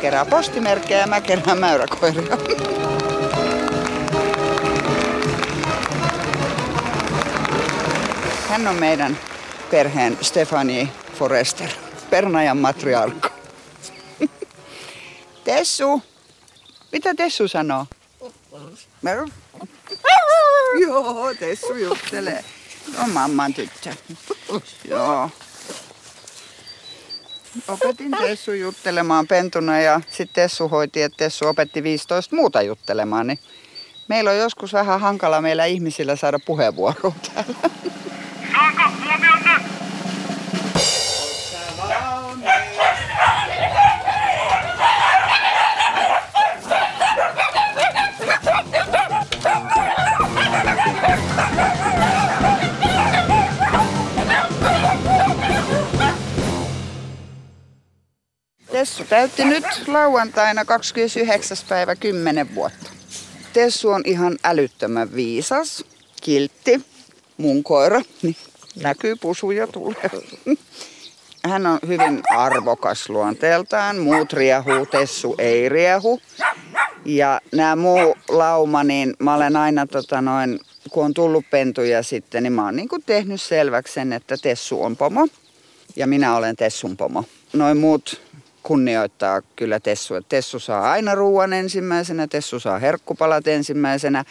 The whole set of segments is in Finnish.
kerää postimerkkejä ja mä kerään mäyräkoiria. Hän on meidän perheen Stefani Forester, Pernajan matriarkka. Tessu! Mitä Tessu sanoo? Mä- Joo, Tessu juttelee. On mamman tyttö. Joo. Opetin Tessu juttelemaan pentuna ja sitten Tessu hoiti, että Tessu opetti 15 muuta juttelemaan. Niin meillä on joskus vähän hankala meillä ihmisillä saada puheenvuoroa täällä. Tessu täytti nyt lauantaina 29. päivä 10 vuotta. Tessu on ihan älyttömän viisas, kiltti, mun koira, niin näkyy pusuja tulee. Hän on hyvin arvokas luonteeltaan, muut riehuu, Tessu ei riehu. Ja nämä muu lauma, niin mä olen aina tota noin, kun on tullut pentuja sitten, niin mä oon niin tehnyt selväksi sen, että Tessu on pomo ja minä olen Tessun pomo. Noin muut kunnioittaa kyllä Tessu. Tessu saa aina ruoan ensimmäisenä, Tessu saa herkkupalat ensimmäisenä.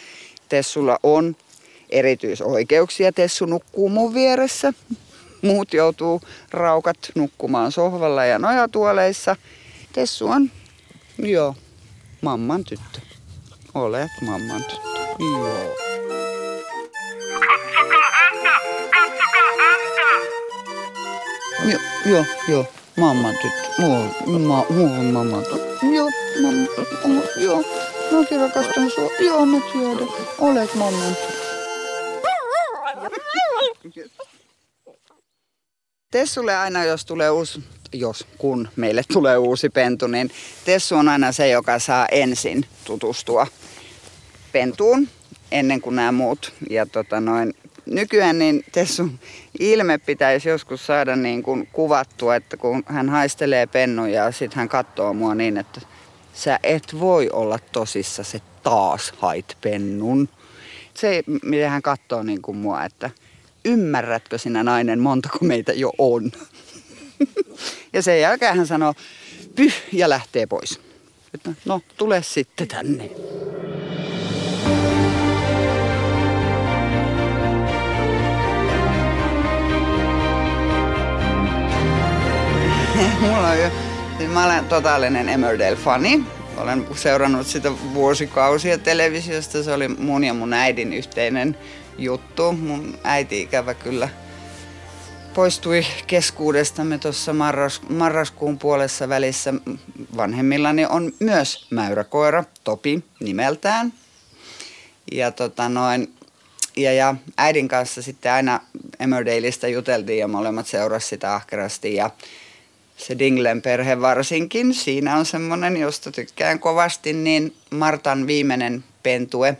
Tessulla on erityisoikeuksia. Tessu nukkuu mun vieressä. Muut joutuu raukat nukkumaan sohvalla ja nojatuoleissa. Tessu on, joo, mamman tyttö. Olet mamman tyttö. Joo. Katsokaa häntä! Katsokaa häntä! Joo, joo, joo. Mamman tyttö. Muu, ma, muu tyttö. Joo, mamma, joo. Mäkin rakastan sua. Joo, mä tiedän. Olet mamman. Tessulle aina, jos tulee uusi, jos kun meille tulee uusi pentu, niin Tessu on aina se, joka saa ensin tutustua pentuun ennen kuin nämä muut. Ja tota noin, nykyään niin Tessun ilme pitäisi joskus saada niin kuin kuvattua, että kun hän haistelee pennun ja sitten hän katsoo mua niin, että sä et voi olla tosissa se taas hait pennun. Se, miten hän katsoo niin kuin mua, että ymmärrätkö sinä nainen, montako meitä jo on. ja sen jälkeen hän sanoo, pyh, ja lähtee pois. Että no, tule sitten tänne. Mulla on jo, siis mä olen totaalinen Emmerdale-fani. Olen seurannut sitä vuosikausia televisiosta. Se oli mun ja mun äidin yhteinen juttu. Mun äiti ikävä kyllä poistui keskuudestamme tuossa marras, marraskuun puolessa välissä. Vanhemmillani on myös mäyräkoira, Topi nimeltään. Ja, tota noin, ja, ja äidin kanssa sitten aina Emmerdaleista juteltiin ja molemmat seurasi sitä ahkerasti. Ja se Dinglen perhe varsinkin, siinä on semmoinen, josta tykkään kovasti, niin Martan viimeinen pentue,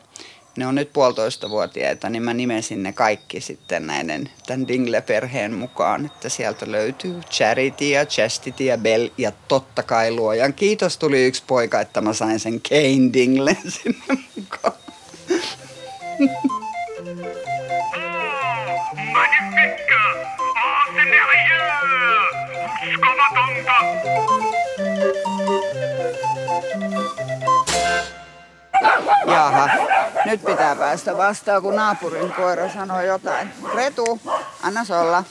ne on nyt puolitoista vuotiaita, niin mä nimesin ne kaikki sitten näiden tämän Dingle-perheen mukaan, että sieltä löytyy Charity ja Chastity ja Bell ja totta kai luojan. Kiitos tuli yksi poika, että mä sain sen Kane Dinglen sinne mukaan. Jaha, nyt pitää päästä vastaan, kun naapurin koira sanoo jotain. Retu, anna olla.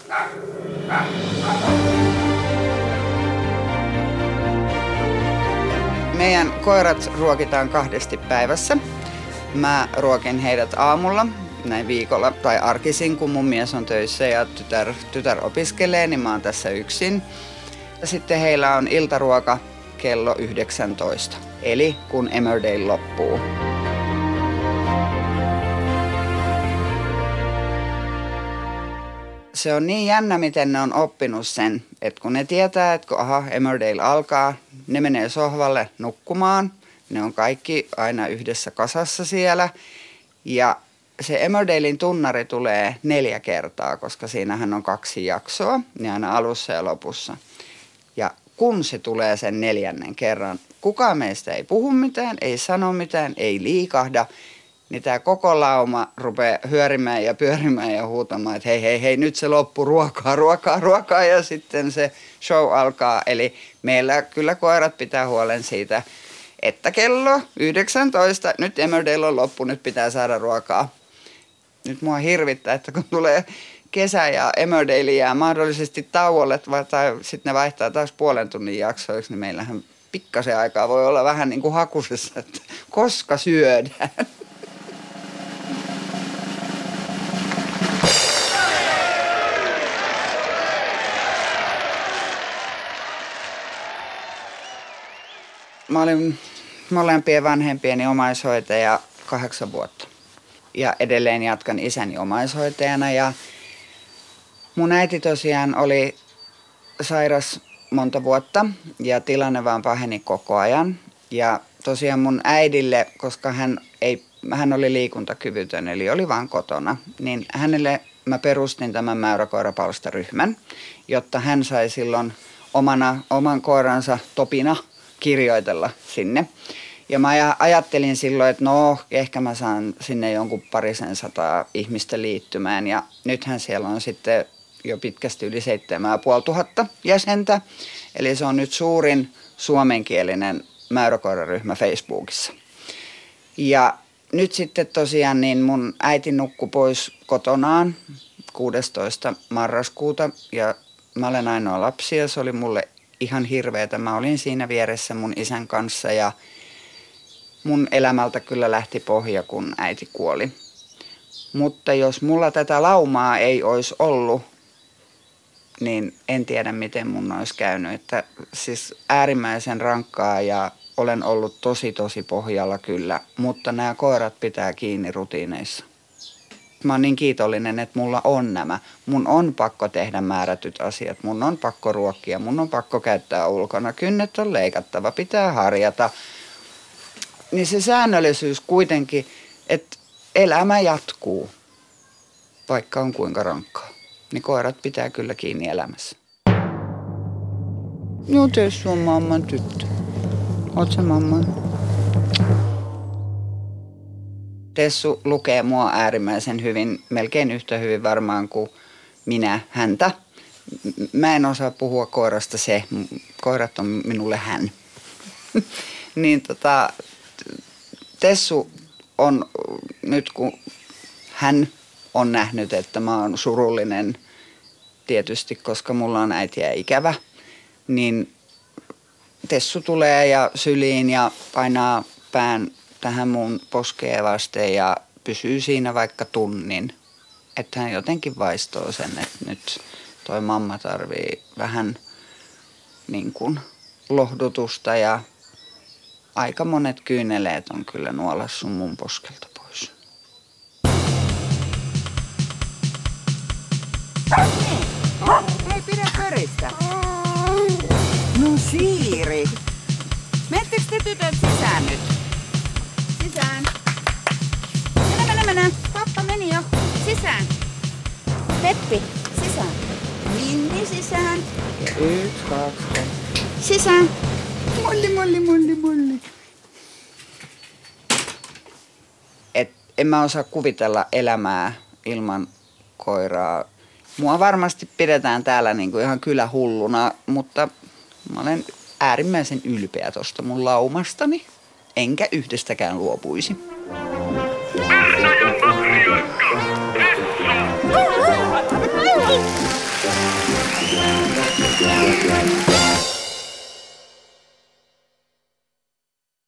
Meidän koirat ruokitaan kahdesti päivässä. Mä ruokin heidät aamulla, näin viikolla tai arkisin, kun mun mies on töissä ja tytär, tytär opiskelee, niin mä oon tässä yksin. Ja sitten heillä on iltaruoka kello 19, eli kun Emmerdale loppuu. se on niin jännä, miten ne on oppinut sen, että kun ne tietää, että kun aha, Emmerdale alkaa, ne menee sohvalle nukkumaan. Ne on kaikki aina yhdessä kasassa siellä. Ja se Emmerdalein tunnari tulee neljä kertaa, koska siinähän on kaksi jaksoa, niin aina alussa ja lopussa. Ja kun se tulee sen neljännen kerran, kukaan meistä ei puhu mitään, ei sano mitään, ei liikahda, niin tämä koko lauma rupeaa hyörimään ja pyörimään ja huutamaan, että hei, hei, hei, nyt se loppu, ruokaa, ruokaa, ruokaa ja sitten se show alkaa. Eli meillä kyllä koirat pitää huolen siitä, että kello 19, nyt Emmerdale on loppu, nyt pitää saada ruokaa. Nyt mua hirvittää, että kun tulee kesä ja Emmerdale jää mahdollisesti tauolle tai sitten ne vaihtaa taas puolen tunnin jaksoiksi, niin meillähän pikkasen aikaa voi olla vähän niin kuin hakusessa, että koska syödään. Mä olin molempien vanhempieni omaishoitaja kahdeksan vuotta. Ja edelleen jatkan isäni omaishoitajana. Ja mun äiti tosiaan oli sairas monta vuotta ja tilanne vaan paheni koko ajan. Ja tosiaan mun äidille, koska hän, ei, hän oli liikuntakyvytön, eli oli vaan kotona, niin hänelle mä perustin tämän mäyräkoirapalstaryhmän, jotta hän sai silloin omana, oman koiransa Topina kirjoitella sinne. Ja mä ajattelin silloin, että no, ehkä mä saan sinne jonkun parisen sataa ihmistä liittymään. Ja nythän siellä on sitten jo pitkästi yli 7500 jäsentä. Eli se on nyt suurin suomenkielinen mäyräkoiraryhmä Facebookissa. Ja nyt sitten tosiaan niin mun äiti nukkui pois kotonaan 16. marraskuuta ja mä olen ainoa lapsi ja se oli mulle ihan hirveetä. Mä olin siinä vieressä mun isän kanssa ja mun elämältä kyllä lähti pohja, kun äiti kuoli. Mutta jos mulla tätä laumaa ei olisi ollut, niin en tiedä miten mun olisi käynyt. Että siis äärimmäisen rankkaa ja olen ollut tosi tosi pohjalla kyllä, mutta nämä koirat pitää kiinni rutiineissa. Mä oon niin kiitollinen, että mulla on nämä. Mun on pakko tehdä määrätyt asiat, mun on pakko ruokkia, mun on pakko käyttää ulkona. Kynnet on leikattava, pitää harjata. Niin se säännöllisyys kuitenkin, että elämä jatkuu, vaikka on kuinka rankkaa. Niin koirat pitää kyllä kiinni elämässä. Joo, tee sun mamman tyttö. Oot se mamman? Tessu lukee mua äärimmäisen hyvin, melkein yhtä hyvin varmaan kuin minä häntä. Mä en osaa puhua koirasta se, koirat on minulle hän. niin tota, Tessu on nyt kun hän on nähnyt, että mä oon surullinen tietysti, koska mulla on äitiä ikävä, niin Tessu tulee ja syliin ja painaa pään tähän mun poskeen vasten ja pysyy siinä vaikka tunnin. Että hän jotenkin vaistoo sen, että nyt toi mamma tarvii vähän niin kuin lohdutusta ja aika monet kyyneleet on kyllä nuolassu mun poskelta pidä pöristä. No Siiri. Menettekö te tytöt sisään nyt? Sisään. Mene, mene, mene. Pappa meni jo. Sisään. Peppi, sisään. Minni sisään. Yksi, kaksi, kolme. Sisään. Molli, molli, molli, molli. Et en mä osaa kuvitella elämää ilman koiraa. Mua varmasti pidetään täällä niinku ihan kyllä hulluna, mutta mä olen äärimmäisen ylpeä tosta mun laumastani enkä yhdestäkään luopuisi. Tessa!